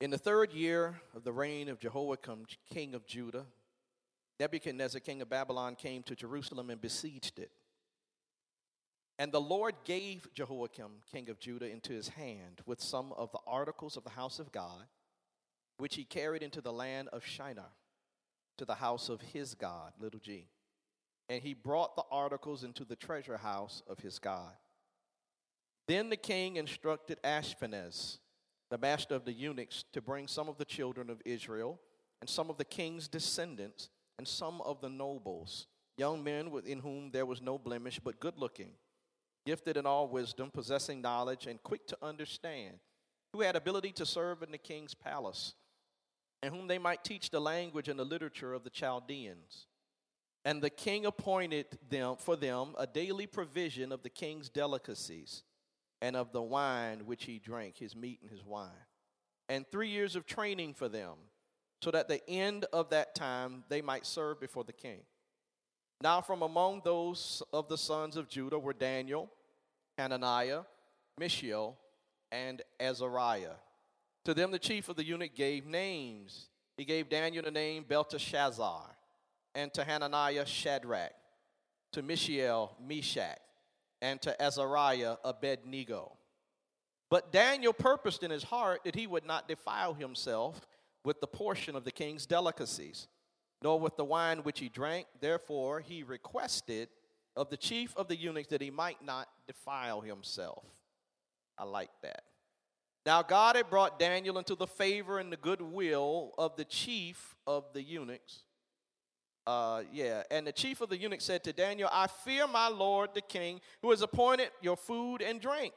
In the third year of the reign of Jehoiakim, king of Judah, Nebuchadnezzar, king of Babylon, came to Jerusalem and besieged it. And the Lord gave Jehoiakim, king of Judah, into his hand with some of the articles of the house of God, which he carried into the land of Shinar, to the house of his God, little g. And he brought the articles into the treasure house of his God. Then the king instructed Ashpenaz, the master of the eunuchs, to bring some of the children of Israel and some of the king's descendants and some of the nobles, young men in whom there was no blemish, but good looking, gifted in all wisdom, possessing knowledge, and quick to understand, who had ability to serve in the king's palace, and whom they might teach the language and the literature of the Chaldeans. And the king appointed them for them a daily provision of the king's delicacies and of the wine which he drank, his meat and his wine, and three years of training for them, so that the end of that time they might serve before the king. Now, from among those of the sons of Judah were Daniel, Hananiah, Mishael, and Azariah. To them, the chief of the eunuch gave names. He gave Daniel the name Belteshazzar, and to Hananiah, Shadrach, to Mishael, Meshach and to Azariah Abednego. But Daniel purposed in his heart that he would not defile himself with the portion of the king's delicacies, nor with the wine which he drank. Therefore, he requested of the chief of the eunuchs that he might not defile himself. I like that. Now, God had brought Daniel into the favor and the goodwill of the chief of the eunuchs uh, yeah, and the chief of the eunuch said to Daniel, I fear my lord the king, who has appointed your food and drink.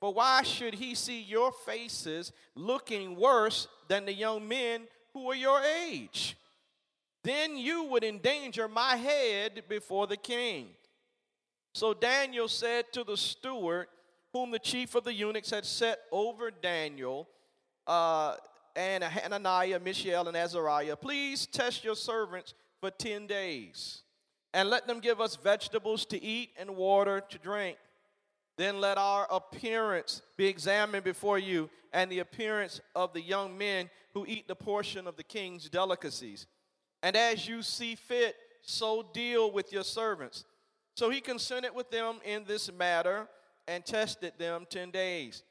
For why should he see your faces looking worse than the young men who are your age? Then you would endanger my head before the king. So Daniel said to the steward, whom the chief of the eunuchs had set over Daniel, uh, and Hananiah, Mishael, and Azariah, please test your servants for 10 days. And let them give us vegetables to eat and water to drink. Then let our appearance be examined before you, and the appearance of the young men who eat the portion of the king's delicacies. And as you see fit, so deal with your servants. So he consented with them in this matter and tested them 10 days.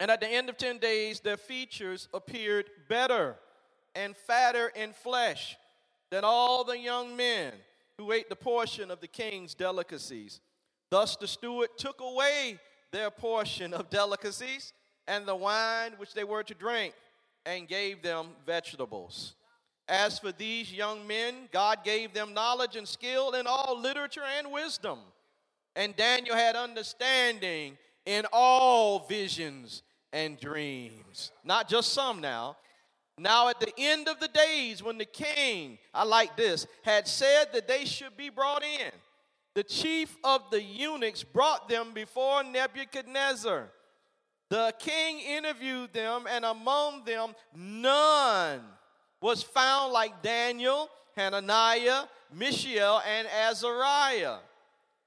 And at the end of 10 days, their features appeared better and fatter in flesh than all the young men who ate the portion of the king's delicacies. Thus the steward took away their portion of delicacies and the wine which they were to drink and gave them vegetables. As for these young men, God gave them knowledge and skill in all literature and wisdom. And Daniel had understanding in all visions and dreams. Not just some now, now, at the end of the days, when the king, I like this, had said that they should be brought in, the chief of the eunuchs brought them before Nebuchadnezzar. The king interviewed them, and among them, none was found like Daniel, Hananiah, Mishael, and Azariah.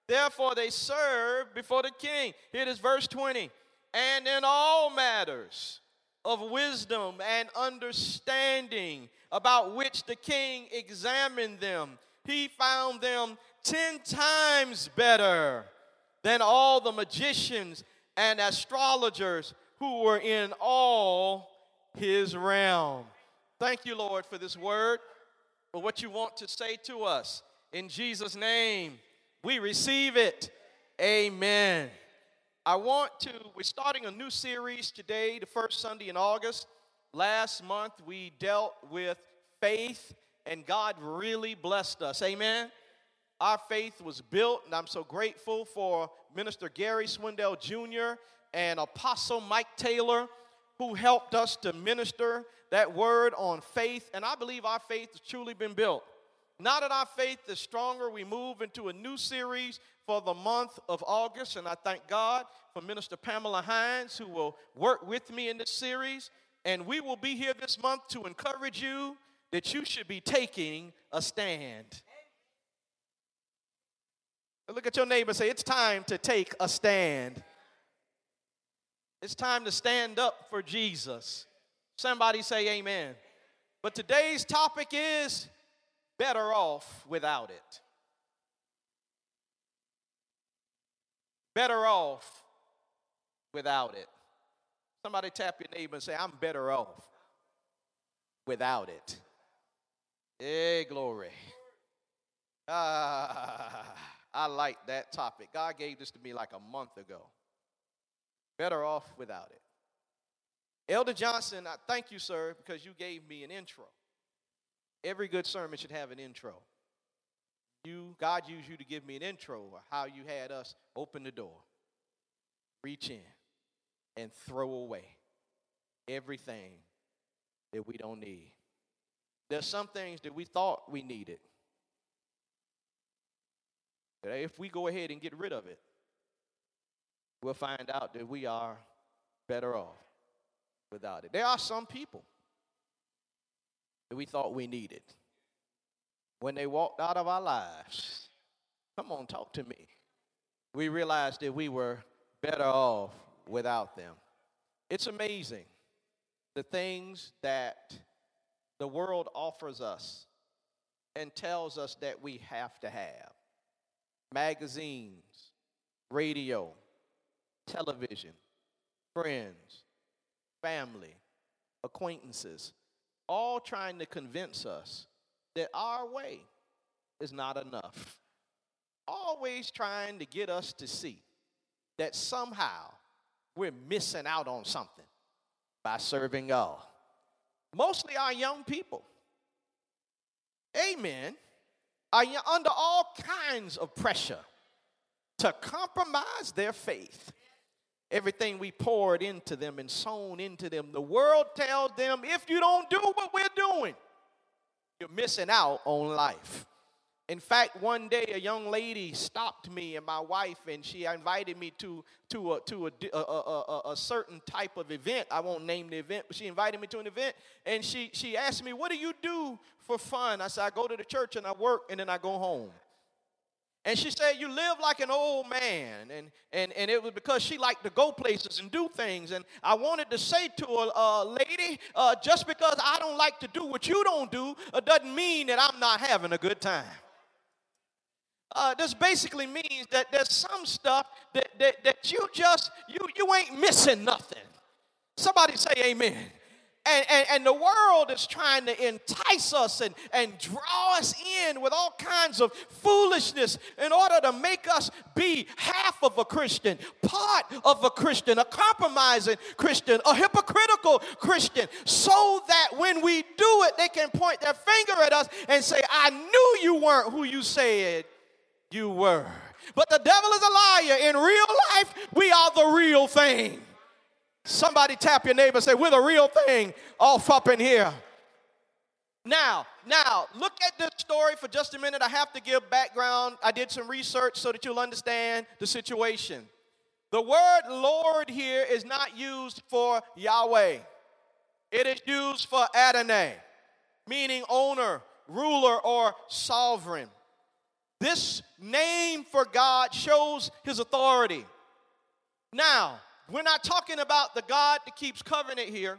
Therefore, they served before the king. Here it is, verse 20. And in all matters, of wisdom and understanding about which the king examined them. He found them ten times better than all the magicians and astrologers who were in all his realm. Thank you, Lord, for this word, for what you want to say to us. In Jesus' name, we receive it. Amen. I want to, we're starting a new series today, the first Sunday in August. Last month we dealt with faith, and God really blessed us. Amen. Our faith was built, and I'm so grateful for Minister Gary Swindell Jr. and Apostle Mike Taylor, who helped us to minister that word on faith. And I believe our faith has truly been built. Now that our faith is stronger, we move into a new series for the month of August. And I thank God for Minister Pamela Hines, who will work with me in this series. And we will be here this month to encourage you that you should be taking a stand. Look at your neighbor say, It's time to take a stand. It's time to stand up for Jesus. Somebody say amen. But today's topic is better off without it. Better off without it. Somebody tap your neighbor and say, I'm better off without it. Hey, glory. Ah, I like that topic. God gave this to me like a month ago. Better off without it. Elder Johnson, I thank you, sir, because you gave me an intro. Every good sermon should have an intro. You, God used you to give me an intro of how you had us open the door, reach in, and throw away everything that we don't need. There's some things that we thought we needed. That if we go ahead and get rid of it, we'll find out that we are better off without it. There are some people that we thought we needed. When they walked out of our lives, come on, talk to me. We realized that we were better off without them. It's amazing the things that the world offers us and tells us that we have to have magazines, radio, television, friends, family, acquaintances, all trying to convince us that our way is not enough. Always trying to get us to see that somehow we're missing out on something by serving God. Mostly our young people. Amen. Are under all kinds of pressure to compromise their faith everything we poured into them and sown into them. The world tells them if you don't do what we're doing, you're missing out on life. In fact, one day a young lady stopped me and my wife, and she invited me to, to, a, to a, a, a, a, certain type of event. I won't name the event, but she invited me to an event, and she, she asked me, What do you do for fun? I said, I go to the church and I work, and then I go home. And she said, You live like an old man. And, and, and it was because she liked to go places and do things. And I wanted to say to her, uh, Lady, uh, just because I don't like to do what you don't do uh, doesn't mean that I'm not having a good time. Uh, this basically means that there's some stuff that, that, that you just, you, you ain't missing nothing. Somebody say amen. And, and, and, the world is trying to entice us and, and draw us in with all kinds of foolishness in order to make us be half of a Christian, part of a Christian, a compromising Christian, a hypocritical Christian, so that when we do it, they can point their finger at us and say, I knew you weren't who you said you were. But the devil is a liar. In real life, we are the real thing. Somebody tap your neighbor say, We're the real thing off up in here. Now, now, look at this story for just a minute. I have to give background. I did some research so that you'll understand the situation. The word Lord here is not used for Yahweh, it is used for Adonai, meaning owner, ruler, or sovereign. This name for God shows his authority. Now, we're not talking about the God that keeps covenant here.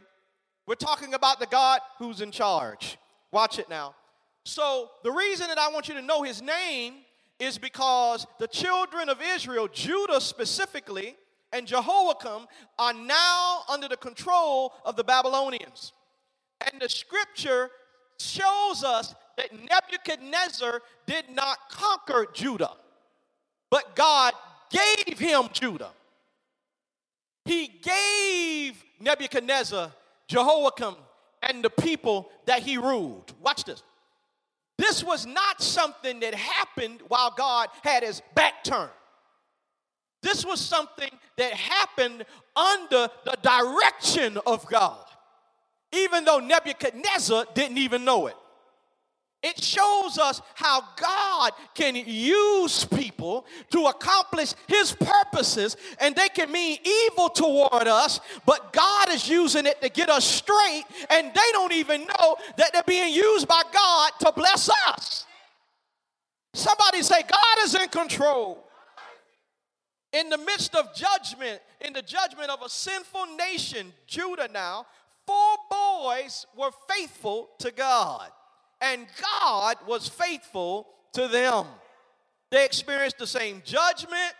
We're talking about the God who's in charge. Watch it now. So, the reason that I want you to know his name is because the children of Israel, Judah specifically, and Jehoiakim are now under the control of the Babylonians. And the scripture shows us that Nebuchadnezzar did not conquer Judah, but God gave him Judah. He gave Nebuchadnezzar, Jehoiakim, and the people that he ruled. Watch this. This was not something that happened while God had his back turned. This was something that happened under the direction of God, even though Nebuchadnezzar didn't even know it. It shows us how God can use people to accomplish his purposes, and they can mean evil toward us, but God is using it to get us straight, and they don't even know that they're being used by God to bless us. Somebody say, God is in control. In the midst of judgment, in the judgment of a sinful nation, Judah now, four boys were faithful to God, and God was faithful to them. They experienced the same judgment,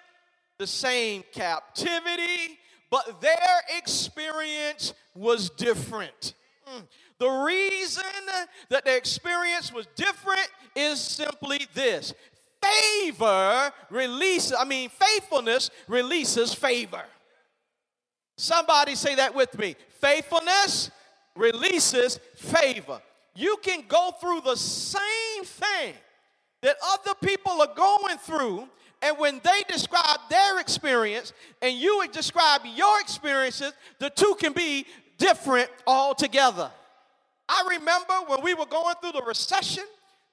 the same captivity, but their experience was different. Mm. The reason that their experience was different is simply this favor releases, I mean, faithfulness releases favor. Somebody say that with me. Faithfulness releases favor. You can go through the same thing that other people are going through, and when they describe their experience and you describe your experiences, the two can be different altogether. I remember when we were going through the recession,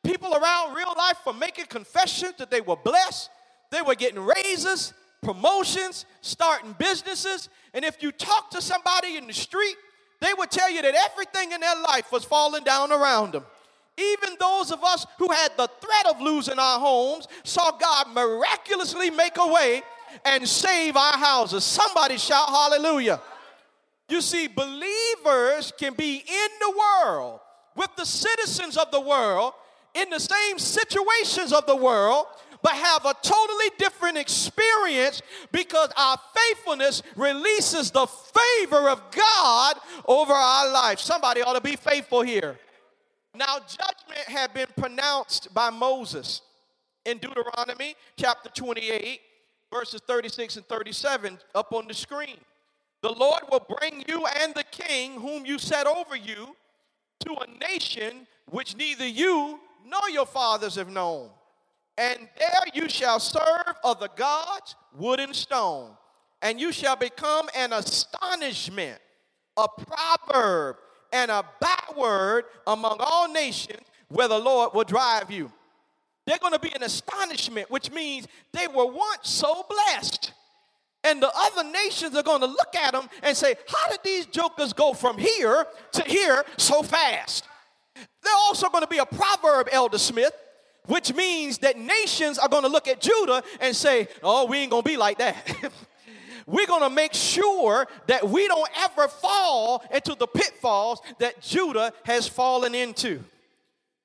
people around real life were making confessions that they were blessed, they were getting raises, promotions, starting businesses. And if you talk to somebody in the street, they would tell you that everything in their life was falling down around them. Even those of us who had the threat of losing our homes saw God miraculously make a way and save our houses. Somebody shout hallelujah. You see, believers can be in the world with the citizens of the world in the same situations of the world, but have a totally different experience because our faithfulness releases the favor of God over our life. Somebody ought to be faithful here. Now, judgment had been pronounced by Moses in Deuteronomy chapter 28, verses 36 and 37 up on the screen. The Lord will bring you and the king whom you set over you to a nation which neither you nor your fathers have known. And there you shall serve other gods, wood and stone. And you shall become an astonishment, a proverb, and a byword among all nations where the Lord will drive you. They're going to be an astonishment, which means they were once so blessed. And the other nations are going to look at them and say, How did these jokers go from here to here so fast? They're also going to be a proverb, Elder Smith, which means that nations are going to look at Judah and say, Oh, we ain't going to be like that. We're going to make sure that we don't ever fall into the pitfalls that Judah has fallen into.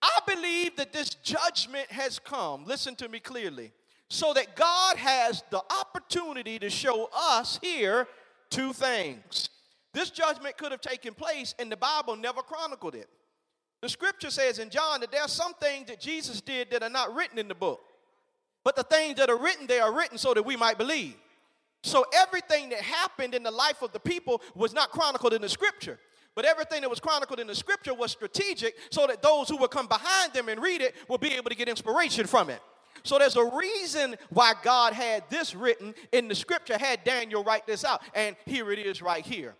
I believe that this judgment has come, listen to me clearly, so that God has the opportunity to show us here two things. This judgment could have taken place, and the Bible never chronicled it. The scripture says in John that there are some things that Jesus did that are not written in the book. But the things that are written, they are written so that we might believe. So everything that happened in the life of the people was not chronicled in the scripture. But everything that was chronicled in the scripture was strategic so that those who would come behind them and read it will be able to get inspiration from it. So there's a reason why God had this written in the scripture, had Daniel write this out. And here it is right here.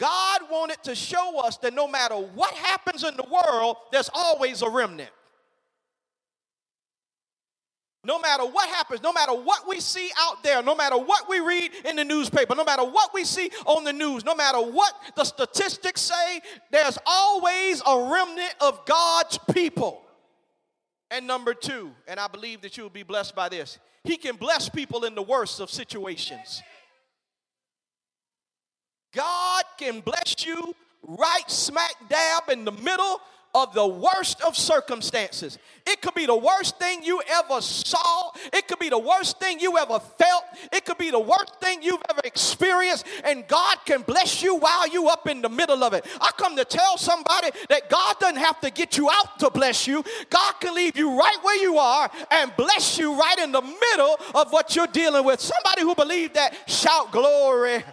God wanted to show us that no matter what happens in the world, there's always a remnant. No matter what happens, no matter what we see out there, no matter what we read in the newspaper, no matter what we see on the news, no matter what the statistics say, there's always a remnant of God's people. And number two, and I believe that you'll be blessed by this, He can bless people in the worst of situations. God can bless you right smack dab in the middle of the worst of circumstances. It could be the worst thing you ever saw. It could be the worst thing you ever felt. It could be the worst thing you've ever experienced. And God can bless you while you up in the middle of it. I come to tell somebody that God doesn't have to get you out to bless you. God can leave you right where you are and bless you right in the middle of what you're dealing with. Somebody who believes that, shout glory.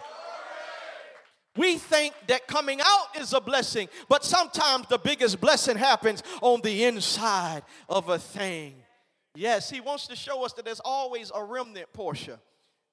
We think that coming out is a blessing, but sometimes the biggest blessing happens on the inside of a thing. Yes, he wants to show us that there's always a remnant portion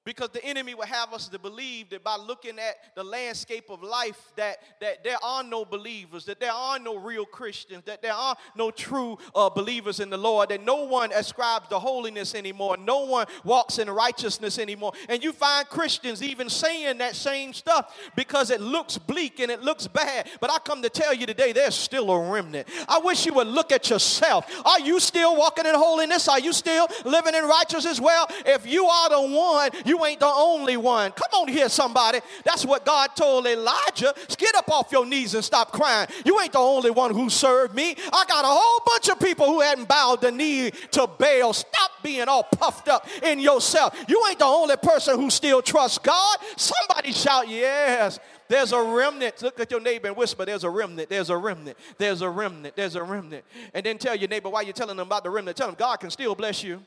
because the enemy will have us to believe that by looking at the landscape of life that, that there are no believers that there are no real christians that there are no true uh, believers in the lord that no one ascribes to holiness anymore no one walks in righteousness anymore. And you find christians even saying that same stuff because it looks bleak and it looks bad. But i come to tell you today there's still a remnant. I wish you would look at yourself. Are you still walking in holiness? Are you still living in righteousness? Well if you are the one you You ain't the only one. Come on here, somebody. That's what God told Elijah. Get up off your knees and stop crying. You ain't the only one who served me. I got a whole bunch of people who hadn't bowed the knee to Baal. Stop being all puffed up in yourself. You ain't the only person who still trusts God. Somebody shout, Yes. There's a remnant. Look at your neighbor and whisper, There's a remnant. There's a remnant. There's a remnant. There's a remnant. And then tell your neighbor why you're telling them about the remnant. Tell them God can still bless you.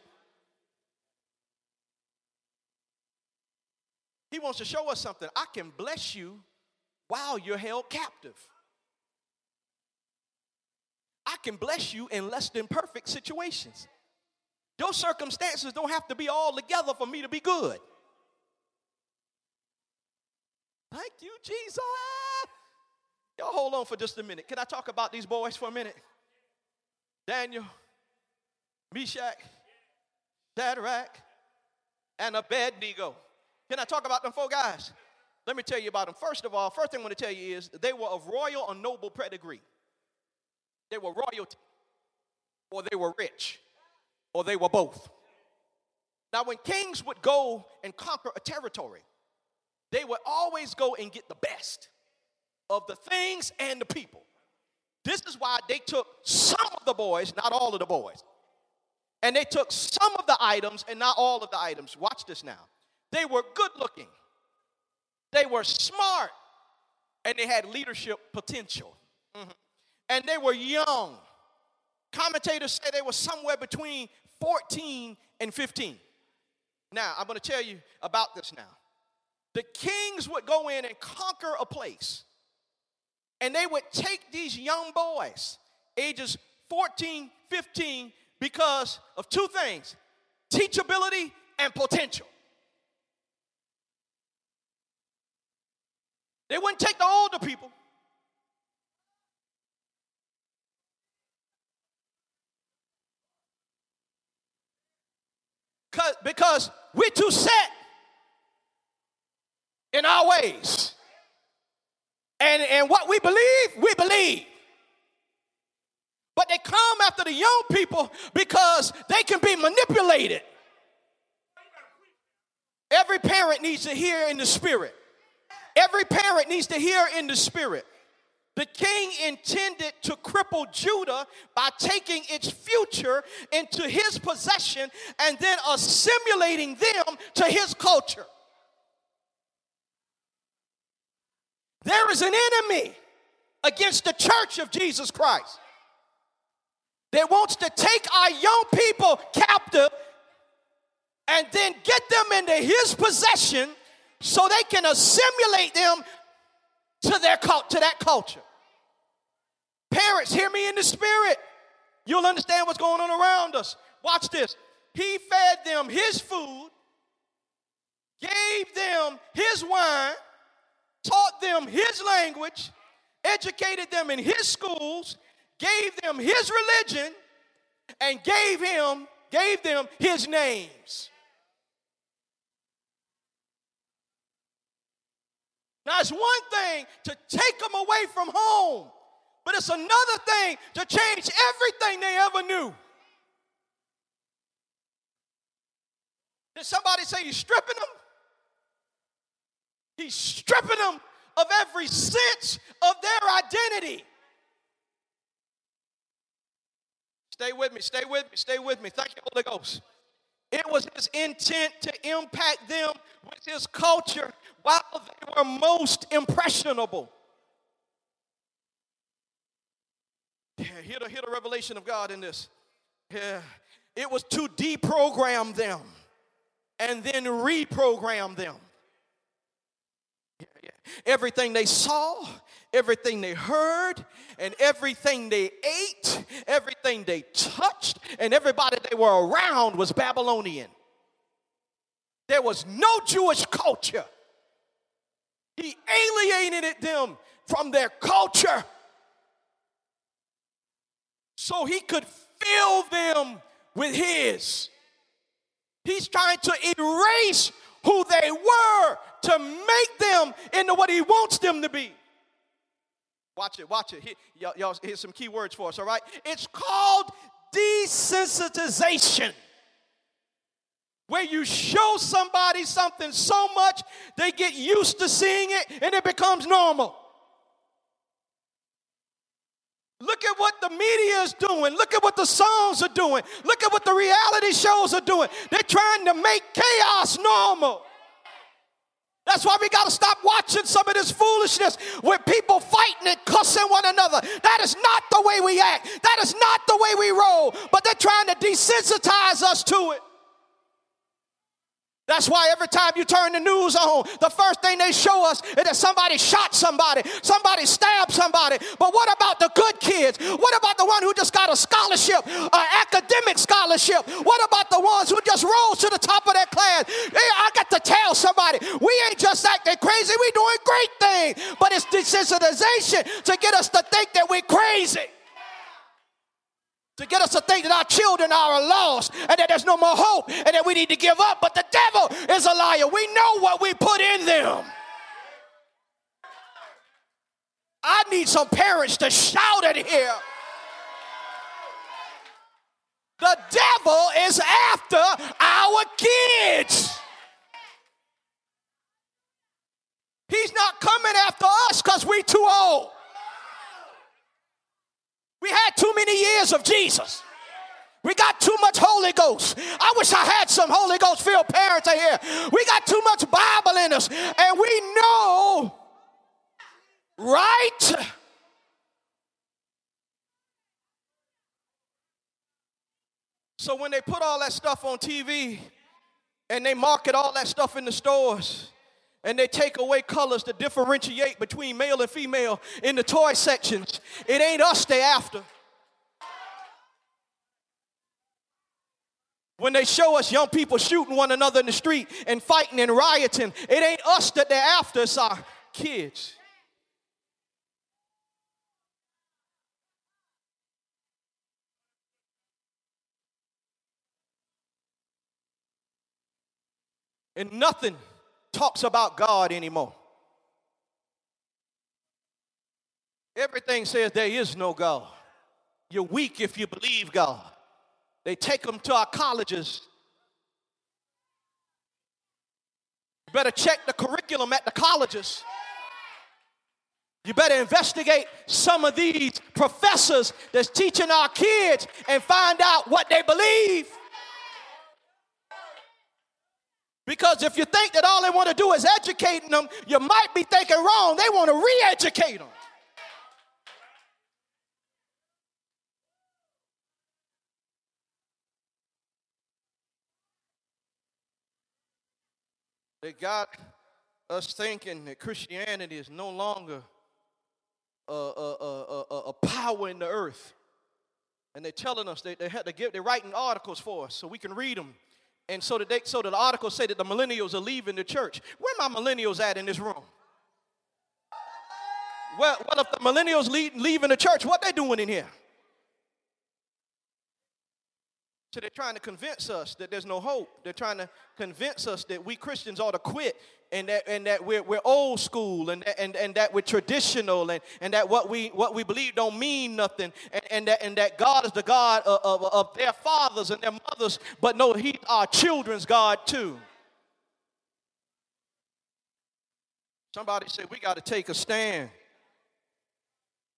He wants to show us something. I can bless you while you're held captive. I can bless you in less than perfect situations. Your circumstances don't have to be all together for me to be good. Thank you, Jesus. Y'all hold on for just a minute. Can I talk about these boys for a minute? Daniel, Meshach, Shadrach, and Abednego. Can I talk about them four guys? Let me tell you about them. First of all, first thing I want to tell you is they were of royal or noble pedigree. They were royalty, or they were rich, or they were both. Now, when kings would go and conquer a territory, they would always go and get the best of the things and the people. This is why they took some of the boys, not all of the boys. And they took some of the items and not all of the items. Watch this now. They were good looking, they were smart, and they had leadership potential. Mm-hmm. And they were young. Commentators say they were somewhere between 14 and 15. Now, I'm going to tell you about this now. The kings would go in and conquer a place, and they would take these young boys, ages 14, 15, because of two things teachability and potential. They wouldn't take the older people. Because we're too set in our ways. And, and what we believe, we believe. But they come after the young people because they can be manipulated. Every parent needs to hear in the spirit. Every parent needs to hear in the spirit. The king intended to cripple Judah by taking its future into his possession and then assimilating them to his culture. There is an enemy against the church of Jesus Christ that wants to take our young people captive and then get them into his possession so they can assimilate them to their cult, to that culture. Parents, hear me in the spirit. You'll understand what's going on around us. Watch this. He fed them his food, gave them his wine, taught them his language, educated them in his schools, gave them his religion, and gave him gave them his names. Now, it's one thing to take them away from home, but it's another thing to change everything they ever knew. Did somebody say he's stripping them? He's stripping them of every sense of their identity. Stay with me, stay with me, stay with me. Thank you, Holy Ghost. It was his intent to impact them with his culture they were most impressionable. Yeah, hear the, hear the revelation of God in this. Yeah, it was to deprogram them and then reprogram them. Yeah, yeah. Everything they saw, everything they heard, and everything they ate, everything they touched, and everybody they were around was Babylonian. There was no Jewish culture. He alienated them from their culture so he could fill them with his. He's trying to erase who they were to make them into what he wants them to be. Watch it, watch it. Here, y'all, y'all, here's some key words for us, all right? It's called desensitization. Where you show somebody something so much they get used to seeing it and it becomes normal. Look at what the media is doing. Look at what the songs are doing. Look at what the reality shows are doing. They're trying to make chaos normal. That's why we got to stop watching some of this foolishness with people fighting and cussing one another. That is not the way we act. That is not the way we roll. But they're trying to desensitize us to it. That's why every time you turn the news on, the first thing they show us is that somebody shot somebody, somebody stabbed somebody. But what about the good kids? What about the one who just got a scholarship, an academic scholarship? What about the ones who just rose to the top of their class? I got to tell somebody, we ain't just acting crazy, we doing great things. But it's desensitization to get us to think that we're crazy to get us to think that our children are lost and that there's no more hope and that we need to give up. But the devil is a liar. We know what we put in them. I need some parents to shout it here. The devil is after our kids. He's not coming after us because we're too old. We had too many years of Jesus. We got too much Holy Ghost. I wish I had some Holy Ghost filled parents in here. We got too much Bible in us, and we know, right? So when they put all that stuff on TV and they market all that stuff in the stores, and they take away colors to differentiate between male and female in the toy sections. It ain't us they after. When they show us young people shooting one another in the street and fighting and rioting, it ain't us that they're after, it's our kids. And nothing talks about God anymore. Everything says there is no God. You're weak if you believe God. They take them to our colleges. You better check the curriculum at the colleges. You better investigate some of these professors that's teaching our kids and find out what they believe. Because if you think that all they want to do is educating them, you might be thinking wrong. They want to re educate them. They got us thinking that Christianity is no longer a, a, a, a, power in the earth. And they're telling us they, they had to give, they're writing articles for us so we can read them and so they, so the article say that the millennials are leaving the church. Where are my millennials at in this room? Well, well if the millennials leave, leaving the church, what they doing in here? So they're trying to convince us that there's no hope. They're trying to convince us that we Christians ought to quit and that, and that we're, we're old school and, and, and that we're traditional and, and that what we, what we believe don't mean nothing and, and, that, and that God is the God of, of, of their fathers and their mothers, but no, He's our children's God too. Somebody said we got to take a stand.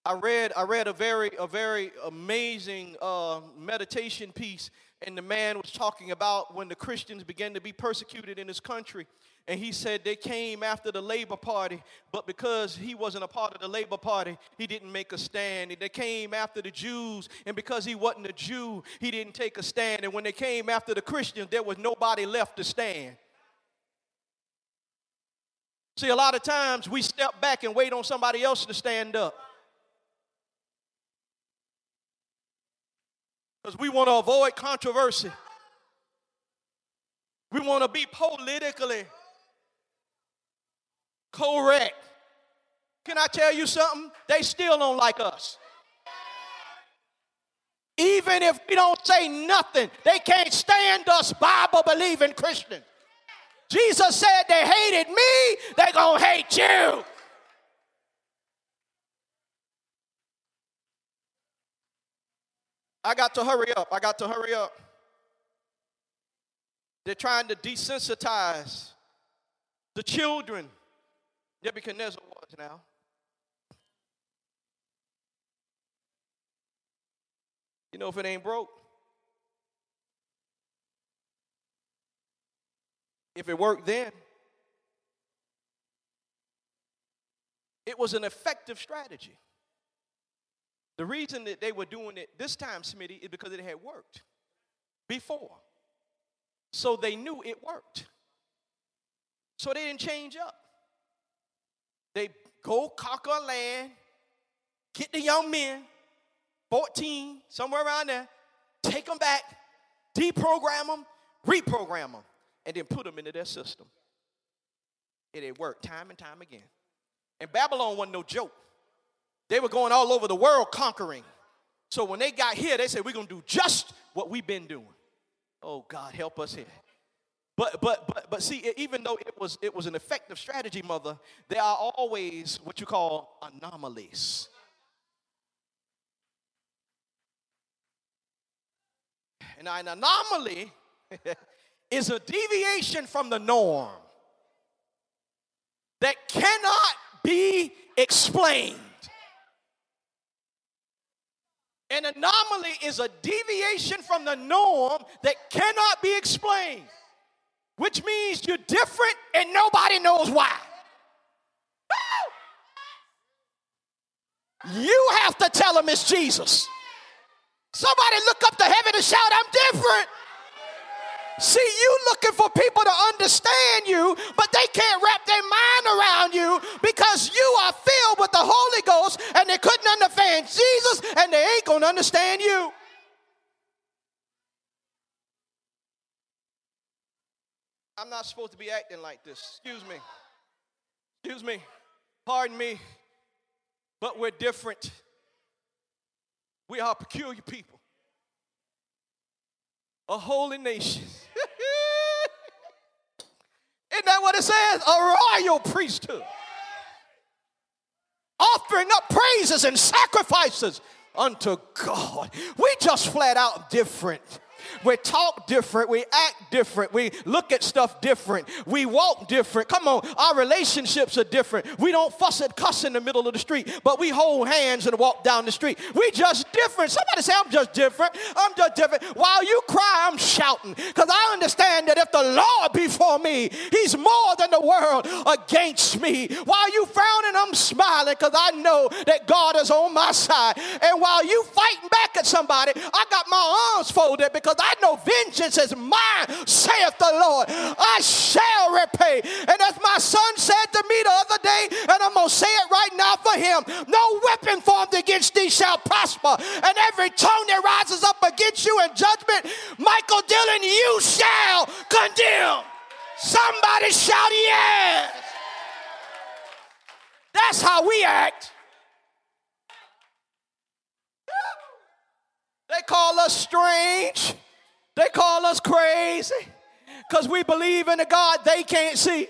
I read I read a very a very amazing uh, meditation piece, and the man was talking about when the Christians began to be persecuted in his country, and he said they came after the Labor Party, but because he wasn't a part of the Labor Party, he didn't make a stand. And they came after the Jews, and because he wasn't a Jew, he didn't take a stand. And when they came after the Christians, there was nobody left to stand. See, a lot of times we step back and wait on somebody else to stand up. Because we want to avoid controversy. We want to be politically correct. Can I tell you something? They still don't like us. Even if we don't say nothing, they can't stand us Bible believing Christians. Jesus said they hated me, they're going to hate you. I got to hurry up. I got to hurry up. they're trying to desensitize the children. Nebuchadnezzar was now. You know, if it ain't broke, if it worked then, it was an effective strategy. The reason that they were doing it this time, Smitty, is because it had worked before. So they knew it worked. So they didn't change up. They go conquer land, get the young men, 14, somewhere around there, take them back, deprogram them, reprogram them, and then put them into their system. It had worked time and time again. And Babylon wasn't no joke. They were going all over the world conquering. So when they got here, they said, We're going to do just what we've been doing. Oh, God, help us here. But, but, but, but see, even though it was, it was an effective strategy, mother, there are always what you call anomalies. And an anomaly is a deviation from the norm that cannot be explained. An anomaly is a deviation from the norm that cannot be explained, which means you're different and nobody knows why. You have to tell them it's Jesus. Somebody look up to heaven and shout, I'm different. See, you looking for people to understand you, but they can't wrap their mind around you because you are filled understand Jesus and they ain't gonna understand you. I'm not supposed to be acting like this. Excuse me. Excuse me. Pardon me. But we're different. We are peculiar people, a holy nation. Isn't that what it says? A royal priesthood. Offering up praises and sacrifices unto God. We just flat out different. We talk different. We act different. We look at stuff different. We walk different. Come on, our relationships are different. We don't fuss and cuss in the middle of the street, but we hold hands and walk down the street. We just different. Somebody say, I'm just different. I'm just different. While you cry, I'm shouting because I understand that if the Lord be for me, He's more than the world against me. While you frowning, I'm smiling because I know that God is on my side. And while you fighting back at somebody, I got my arms folded because I know vengeance is mine, saith the Lord. I shall repay. And as my son said to me the other day, and I'm going to say it right now for him no weapon formed against thee shall prosper. And every tongue that rises up against you in judgment, Michael Dillon, you shall condemn. Somebody shout yes. That's how we act. They call us strange. They call us crazy because we believe in a God they can't see.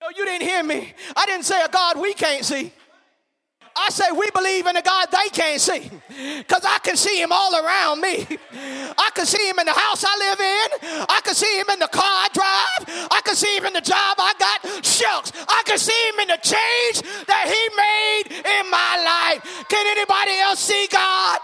No, you didn't hear me. I didn't say a God we can't see. I say we believe in a God they can't see because I can see him all around me. I can see him in the house I live in. I can see him in the car I drive. I can see him in the job I got. Shucks. I can see him in the change that he made in my life. Can anybody else see God?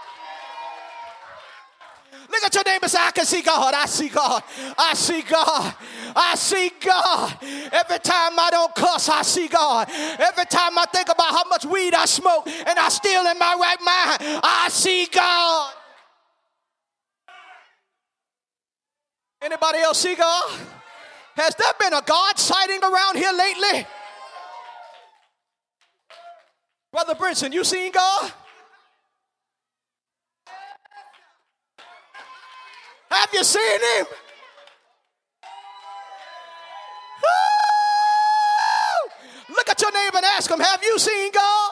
Look at your neighbor say, I can see God. I see God. I see God. I see God. Every time I don't cuss, I see God. Every time I think about how much weed I smoke and I still in my right mind, I see God. Anybody else see God? Has there been a God sighting around here lately? Brother Brinson, you seen God? Have you seen him? Look at your neighbor and ask him, Have you seen God?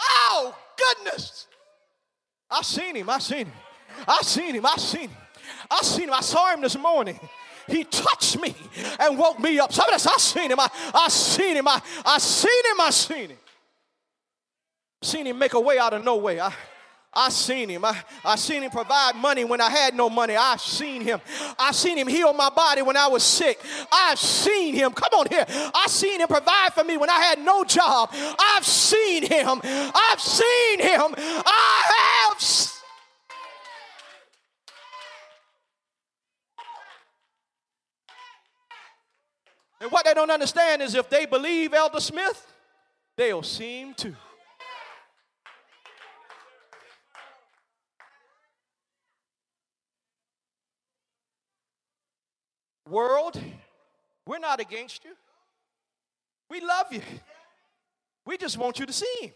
Oh, goodness. I seen him. I seen him. I seen him. I seen him. I seen him. I saw him this morning. He touched me and woke me up. Somebody said, I seen him. I, I seen him. I, I seen him. I seen him. Seen him make a way out of no way. I, I seen him. I, I seen him provide money when I had no money. I seen him. I seen him heal my body when I was sick. I've seen him. Come on here. I seen him provide for me when I had no job. I've seen him. I've seen him. I have. And what they don't understand is if they believe Elder Smith, they'll seem to. World, we're not against you. We love you. We just want you to see him.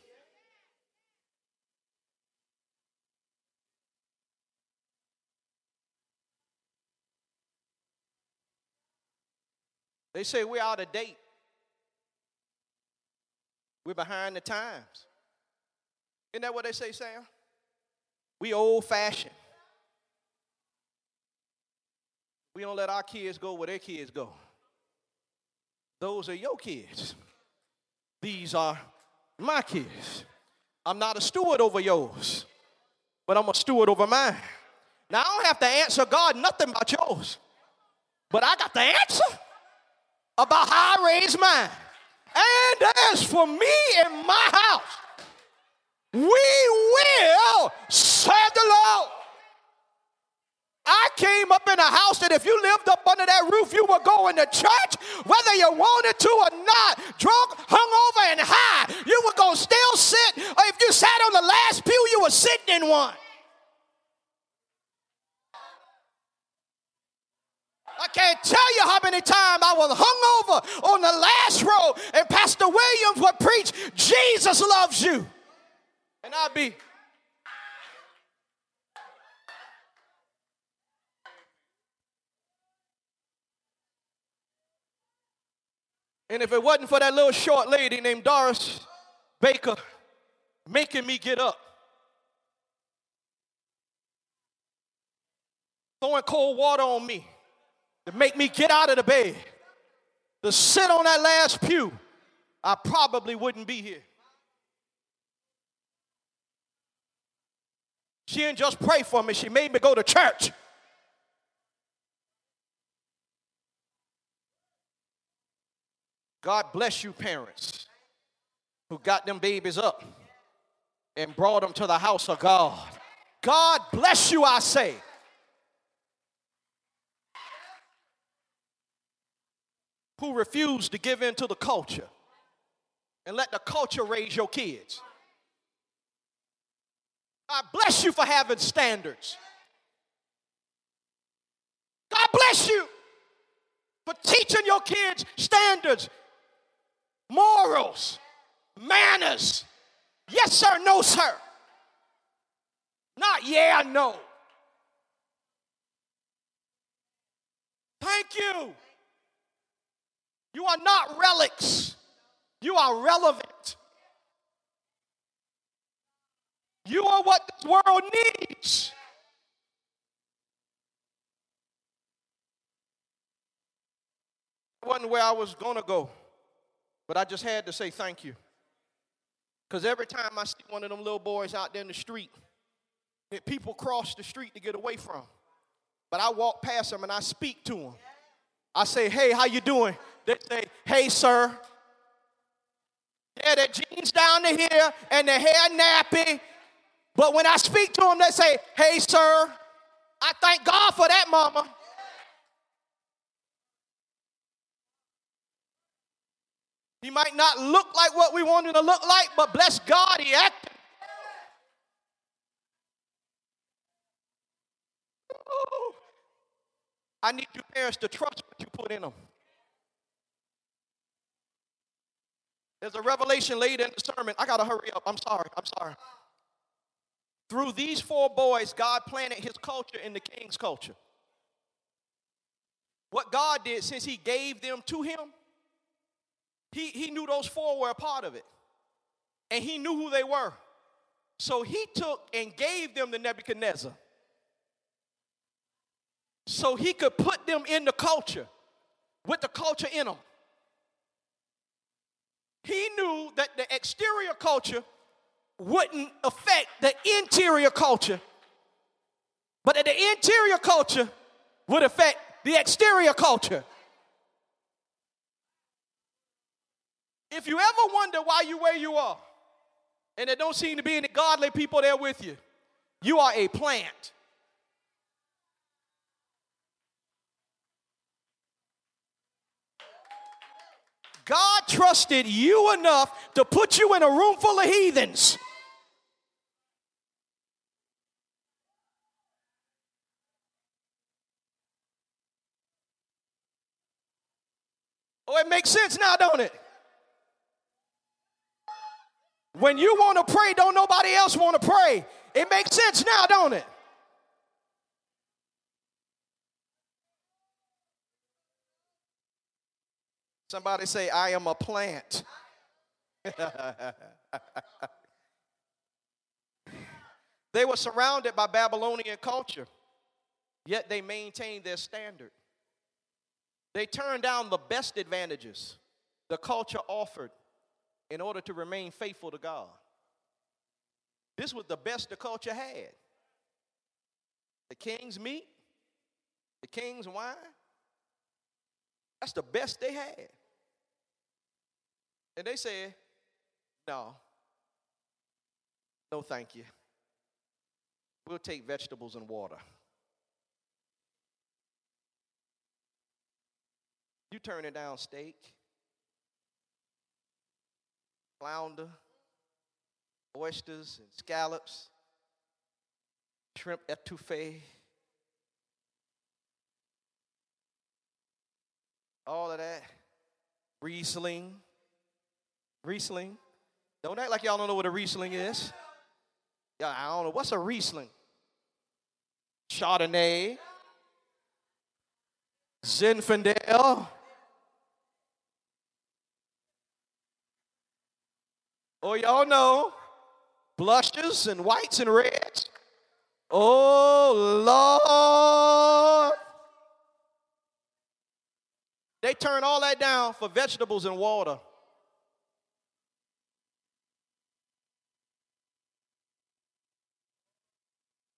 They say we're out of date. We're behind the times. Isn't that what they say, Sam? We old fashioned. We don't let our kids go where their kids go. Those are your kids. These are my kids. I'm not a steward over yours, but I'm a steward over mine. Now, I don't have to answer God nothing about yours, but I got the answer about how I raised mine. And as for me and my house, we will serve the Lord. I came up in a house that if you lived up under that roof, you were going to church, whether you wanted to or not, drunk, hungover, and high. You were going to still sit, or if you sat on the last pew, you were sitting in one. I can't tell you how many times I was hungover on the last row, and Pastor Williams would preach, Jesus loves you. And I'd be, And if it wasn't for that little short lady named Doris Baker making me get up, throwing cold water on me to make me get out of the bed, to sit on that last pew, I probably wouldn't be here. She didn't just pray for me, she made me go to church. God bless you, parents who got them babies up and brought them to the house of God. God bless you, I say. Who refuse to give in to the culture and let the culture raise your kids. God bless you for having standards. God bless you for teaching your kids standards morals, manners. Yes, sir, no, sir. Not yeah, no. Thank you. You are not relics, you are relevant. You are what this world needs. wasn't where I was going to go. But I just had to say thank you. Because every time I see one of them little boys out there in the street, that people cross the street to get away from. But I walk past them and I speak to them. I say, hey, how you doing? They say, hey, sir. Yeah, their jeans down to here and their hair nappy. But when I speak to them, they say, hey, sir. I thank God for that, mama. He might not look like what we want him to look like, but bless God, he acted. I need you parents to trust what you put in them. There's a revelation later in the sermon. I got to hurry up. I'm sorry. I'm sorry. Through these four boys, God planted his culture in the king's culture. What God did, since he gave them to him, he, he knew those four were a part of it. And he knew who they were. So he took and gave them to Nebuchadnezzar. So he could put them in the culture with the culture in them. He knew that the exterior culture wouldn't affect the interior culture, but that the interior culture would affect the exterior culture. If you ever wonder why you where you are, and there don't seem to be any godly people there with you, you are a plant. God trusted you enough to put you in a room full of heathens. Oh, it makes sense now, don't it? When you want to pray, don't nobody else want to pray. It makes sense now, don't it? Somebody say, I am a plant. they were surrounded by Babylonian culture, yet they maintained their standard. They turned down the best advantages the culture offered in order to remain faithful to God. This was the best the culture had the king's meat, the king's wine. That's the best they had. And they said, No, no, thank you. We'll take vegetables and water. You turn it down steak, flounder, oysters and scallops, shrimp etouffee, all of that, Riesling. Riesling. Don't act like y'all don't know what a Riesling is. Yeah, I don't know. What's a Riesling? Chardonnay. Zinfandel. Oh, y'all know blushes and whites and reds. Oh, Lord. They turn all that down for vegetables and water.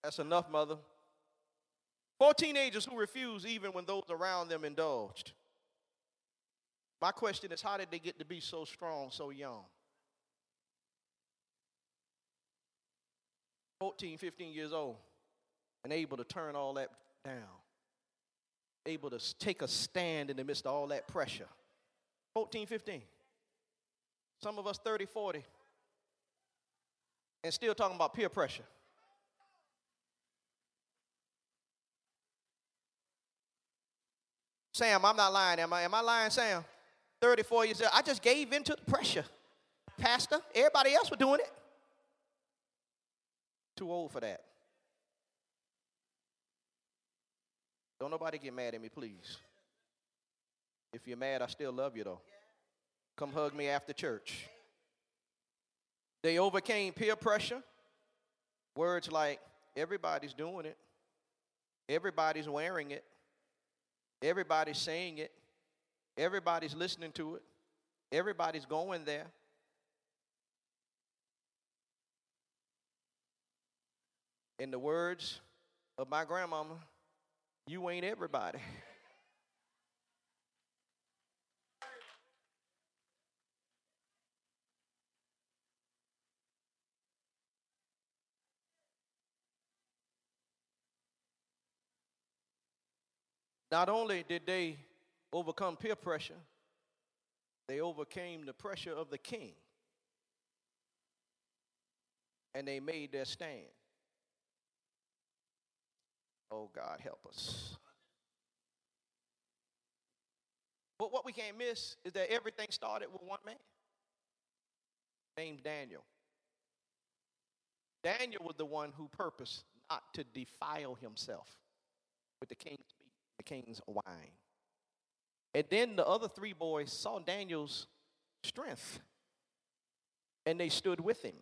That's enough, mother. Four teenagers who refused even when those around them indulged. My question is how did they get to be so strong so young? 14, 15 years old, and able to turn all that down, able to take a stand in the midst of all that pressure. 14, 15. Some of us 30, 40, and still talking about peer pressure. Sam, I'm not lying. Am I, am I lying, Sam? 34 years old. I just gave in to the pressure. Pastor, everybody else was doing it. Too old for that. Don't nobody get mad at me, please. If you're mad, I still love you, though. Come hug me after church. They overcame peer pressure. Words like, everybody's doing it, everybody's wearing it, everybody's saying it, everybody's listening to it, everybody's going there. In the words of my grandmama, you ain't everybody. Not only did they overcome peer pressure, they overcame the pressure of the king. And they made their stand. Oh, God, help us. But what we can't miss is that everything started with one man named Daniel. Daniel was the one who purposed not to defile himself with the king's the king's wine. And then the other three boys saw Daniel's strength and they stood with him.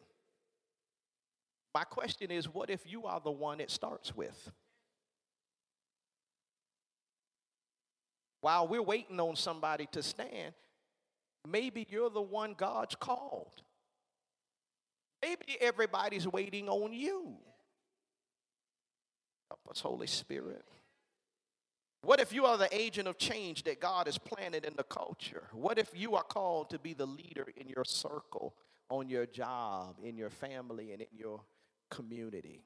My question is what if you are the one it starts with? while we're waiting on somebody to stand, maybe you're the one God's called. Maybe everybody's waiting on you. Help us, Holy Spirit. What if you are the agent of change that God has planted in the culture? What if you are called to be the leader in your circle, on your job, in your family, and in your community?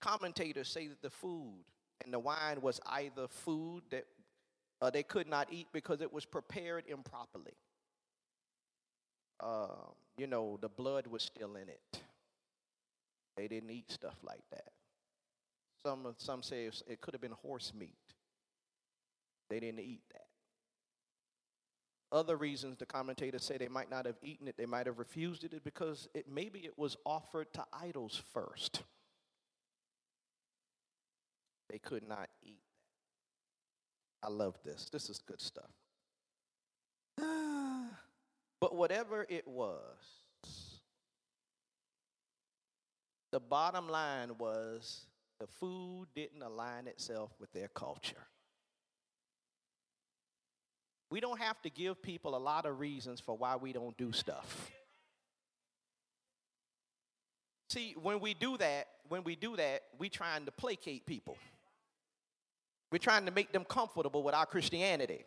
Commentators say that the food and the wine was either food that uh, they could not eat because it was prepared improperly. Uh, you know, the blood was still in it. They didn't eat stuff like that. Some, some say it could have been horse meat. They didn't eat that. Other reasons the commentators say they might not have eaten it, they might have refused it, is because it maybe it was offered to idols first. They could not eat I love this. This is good stuff. but whatever it was, the bottom line was the food didn't align itself with their culture. We don't have to give people a lot of reasons for why we don't do stuff. See, when we do that, when we do that, we're trying to placate people. We're trying to make them comfortable with our Christianity.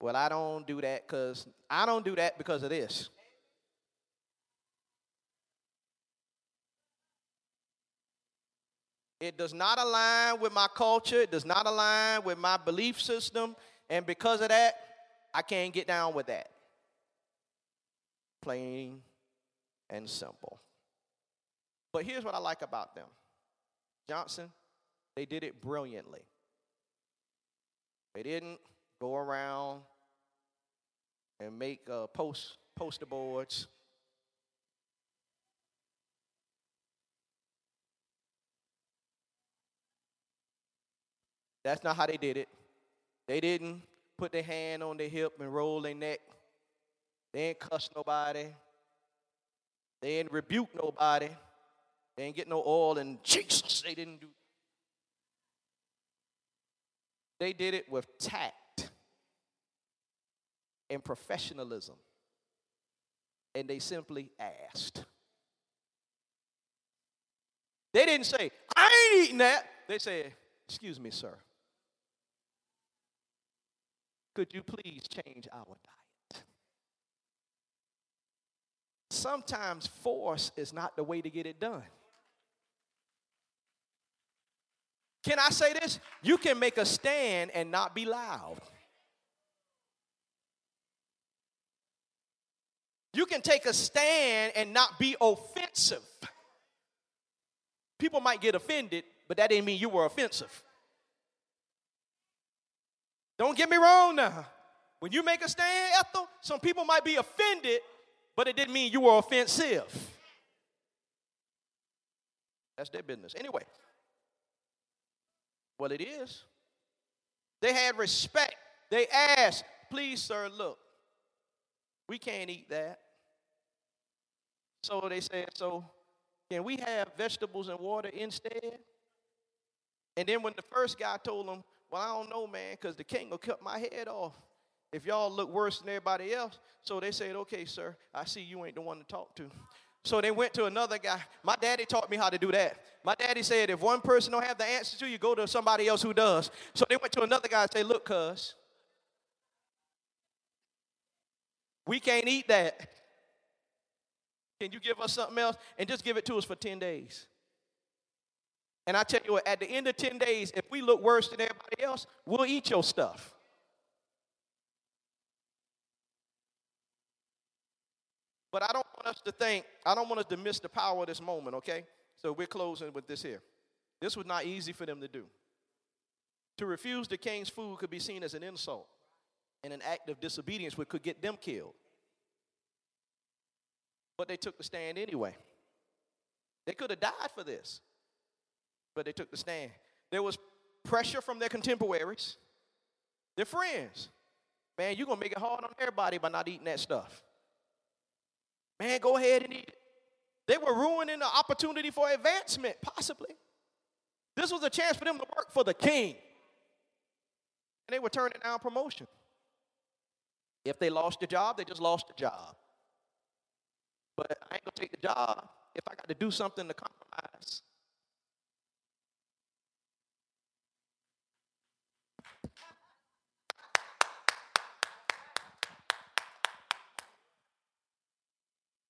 Well, I don't do that because I don't do that because of this. It does not align with my culture. It does not align with my belief system. And because of that, I can't get down with that. Plain and simple. But here's what I like about them Johnson, they did it brilliantly. They didn't go around and make uh, post poster boards. That's not how they did it. They didn't put their hand on their hip and roll their neck. They ain't cuss nobody. They ain't rebuke nobody. They ain't get no oil and Jesus. They didn't do they did it with tact and professionalism. And they simply asked. They didn't say, I ain't eating that. They said, Excuse me, sir. Could you please change our diet? Sometimes force is not the way to get it done. Can I say this? You can make a stand and not be loud. You can take a stand and not be offensive. People might get offended, but that didn't mean you were offensive. Don't get me wrong now. When you make a stand, Ethel, some people might be offended, but it didn't mean you were offensive. That's their business. Anyway, well, it is. They had respect. They asked, please, sir, look, we can't eat that. So they said, so can we have vegetables and water instead? And then when the first guy told them, well, I don't know, man, because the king will cut my head off if y'all look worse than everybody else. So they said, okay, sir, I see you ain't the one to talk to. So they went to another guy. My daddy taught me how to do that. My daddy said, if one person don't have the answer to you, go to somebody else who does. So they went to another guy and say, look, cuz, we can't eat that. Can you give us something else? And just give it to us for 10 days. And I tell you what, at the end of 10 days, if we look worse than everybody else, we'll eat your stuff. But I don't want us to think, I don't want us to miss the power of this moment, okay? So we're closing with this here. This was not easy for them to do. To refuse the king's food could be seen as an insult and an act of disobedience which could get them killed. But they took the stand anyway. They could have died for this, but they took the stand. There was pressure from their contemporaries, their friends. Man, you're going to make it hard on everybody by not eating that stuff. Man, go ahead and eat it. They were ruining the opportunity for advancement, possibly. This was a chance for them to work for the king. And they were turning down promotion. If they lost the job, they just lost the job. but I ain't gonna take the job if I got to do something to compromise.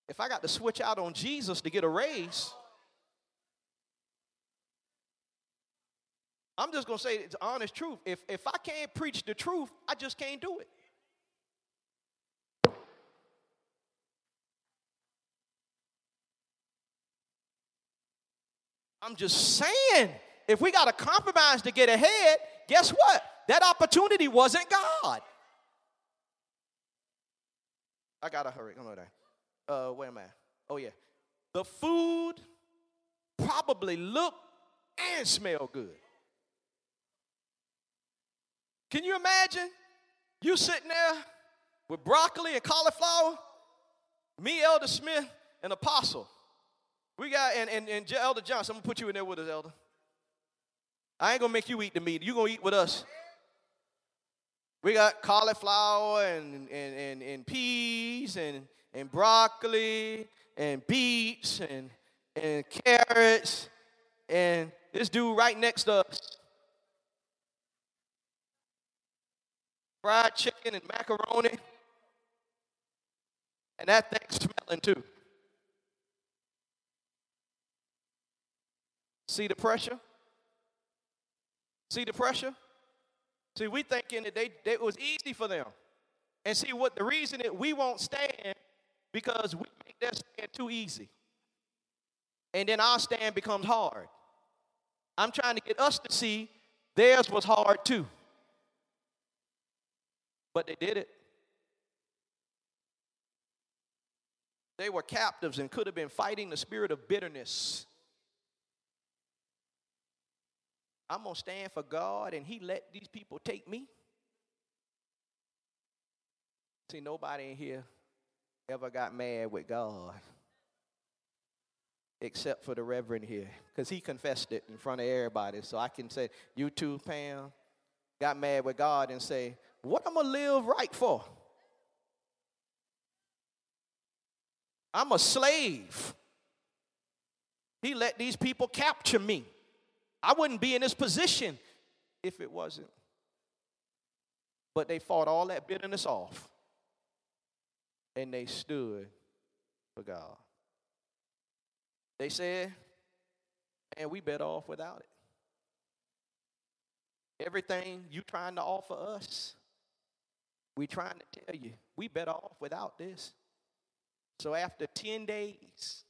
If I got to switch out on Jesus to get a raise, I'm just gonna say it's honest truth. If if I can't preach the truth, I just can't do it. I'm just saying, if we got to compromise to get ahead, guess what? That opportunity wasn't God. I gotta hurry. Come on there. Uh, where am I? Oh yeah. The food probably looked and smelled good. Can you imagine you sitting there with broccoli and cauliflower, me, Elder Smith, and Apostle. We got, and, and, and Elder Johnson, I'm gonna put you in there with us, Elder. I ain't gonna make you eat the meat. you gonna eat with us. We got cauliflower and, and, and, and peas and, and broccoli and beets and, and carrots and this dude right next to us. Fried chicken and macaroni. And that thing's smelling too. See the pressure? See the pressure? See, we thinking that they, that it was easy for them. And see what the reason that we won't stand because we make their stand too easy. And then our stand becomes hard. I'm trying to get us to see theirs was hard too. But they did it. They were captives and could have been fighting the spirit of bitterness I'm going to stand for God and He let these people take me. See, nobody in here ever got mad with God except for the reverend here because he confessed it in front of everybody. So I can say, You too, Pam, got mad with God and say, What I'm going to live right for? I'm a slave. He let these people capture me. I wouldn't be in this position if it wasn't. But they fought all that bitterness off and they stood for God. They said, and we better off without it. Everything you trying to offer us, we trying to tell you, we better off without this. So after 10 days,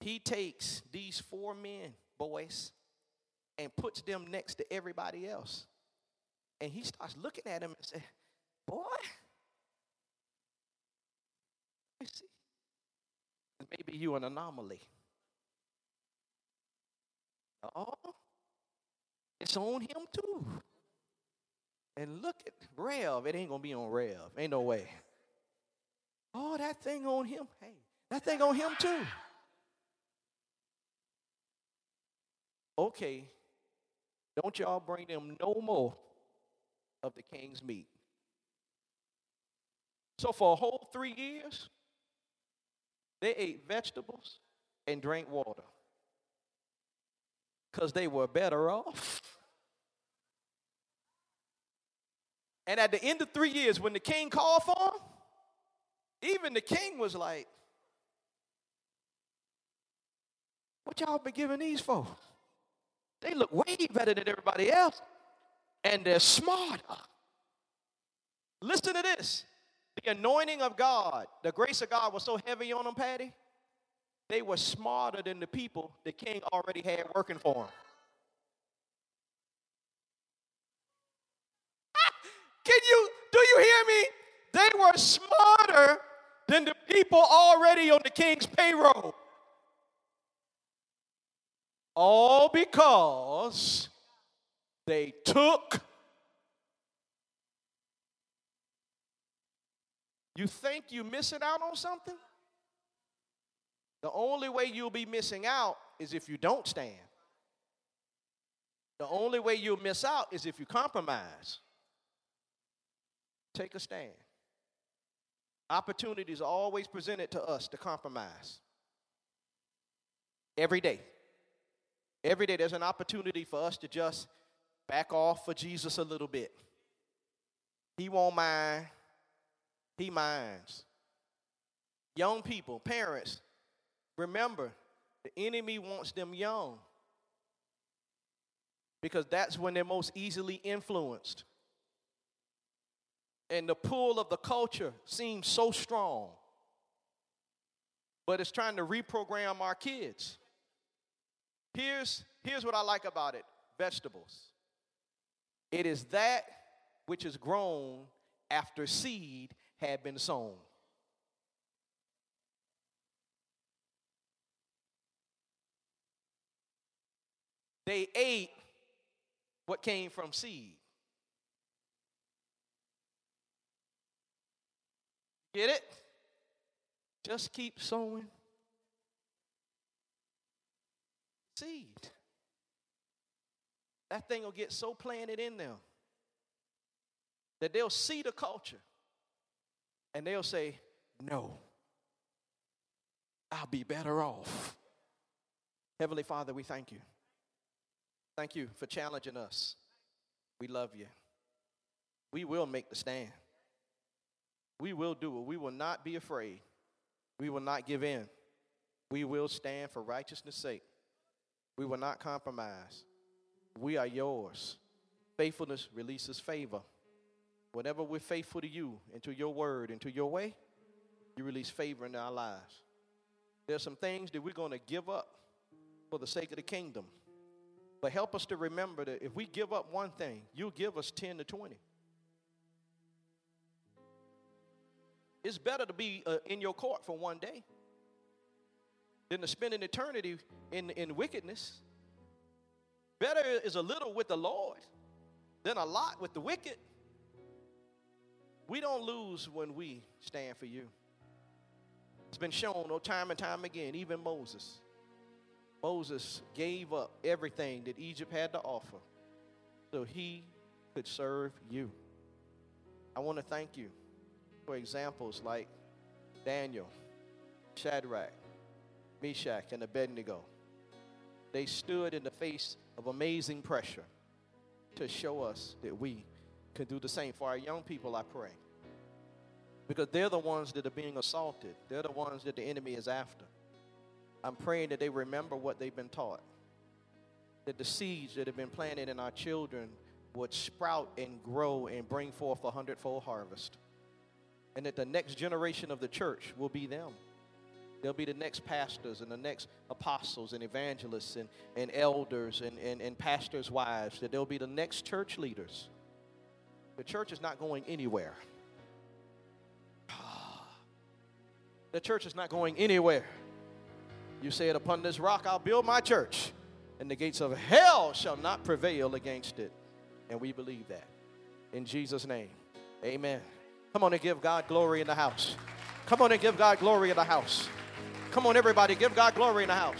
he takes these four men, boys, and puts them next to everybody else. And he starts looking at them and say, Boy, see, maybe you an anomaly. Oh, it's on him too. And look at Rev. It ain't gonna be on Rev. Ain't no way. Oh, that thing on him. Hey, that thing on him too. Okay, don't y'all bring them no more of the king's meat. So for a whole three years, they ate vegetables and drank water because they were better off. And at the end of three years, when the king called for them, even the king was like, What y'all been giving these for? They look way better than everybody else, and they're smarter. Listen to this. The anointing of God, the grace of God was so heavy on them, Patty, they were smarter than the people the king already had working for them. Can you, do you hear me? They were smarter than the people already on the king's payroll. All because they took. You think you're missing out on something? The only way you'll be missing out is if you don't stand. The only way you'll miss out is if you compromise. Take a stand. Opportunities are always presented to us to compromise. Every day. Every day there's an opportunity for us to just back off for Jesus a little bit. He won't mind, He minds. Young people, parents, remember the enemy wants them young because that's when they're most easily influenced. And the pull of the culture seems so strong, but it's trying to reprogram our kids. Here's, here's what I like about it vegetables. It is that which is grown after seed had been sown. They ate what came from seed. Get it? Just keep sowing seed. That thing will get so planted in them that they'll see the culture and they'll say, No, I'll be better off. Heavenly Father, we thank you. Thank you for challenging us. We love you. We will make the stand. We will do it. We will not be afraid. We will not give in. We will stand for righteousness' sake. We will not compromise. We are yours. Faithfulness releases favor. Whenever we're faithful to you and to your word and to your way, you release favor in our lives. There's some things that we're going to give up for the sake of the kingdom. But help us to remember that if we give up one thing, you'll give us 10 to 20. It's better to be uh, in your court for one day than to spend an eternity in, in wickedness. Better is a little with the Lord than a lot with the wicked. We don't lose when we stand for you. It's been shown no time and time again, even Moses. Moses gave up everything that Egypt had to offer so he could serve you. I want to thank you for examples like Daniel, Shadrach, Meshach, and Abednego. They stood in the face of amazing pressure to show us that we can do the same. For our young people, I pray. Because they're the ones that are being assaulted, they're the ones that the enemy is after. I'm praying that they remember what they've been taught, that the seeds that have been planted in our children would sprout and grow and bring forth a hundredfold harvest. And that the next generation of the church will be them. They'll be the next pastors and the next apostles and evangelists and, and elders and, and, and pastors' wives. That they'll be the next church leaders. The church is not going anywhere. The church is not going anywhere. You said, Upon this rock I'll build my church, and the gates of hell shall not prevail against it. And we believe that. In Jesus' name, amen. Come on and give God glory in the house. Come on and give God glory in the house. Come on, everybody, give God glory in the house.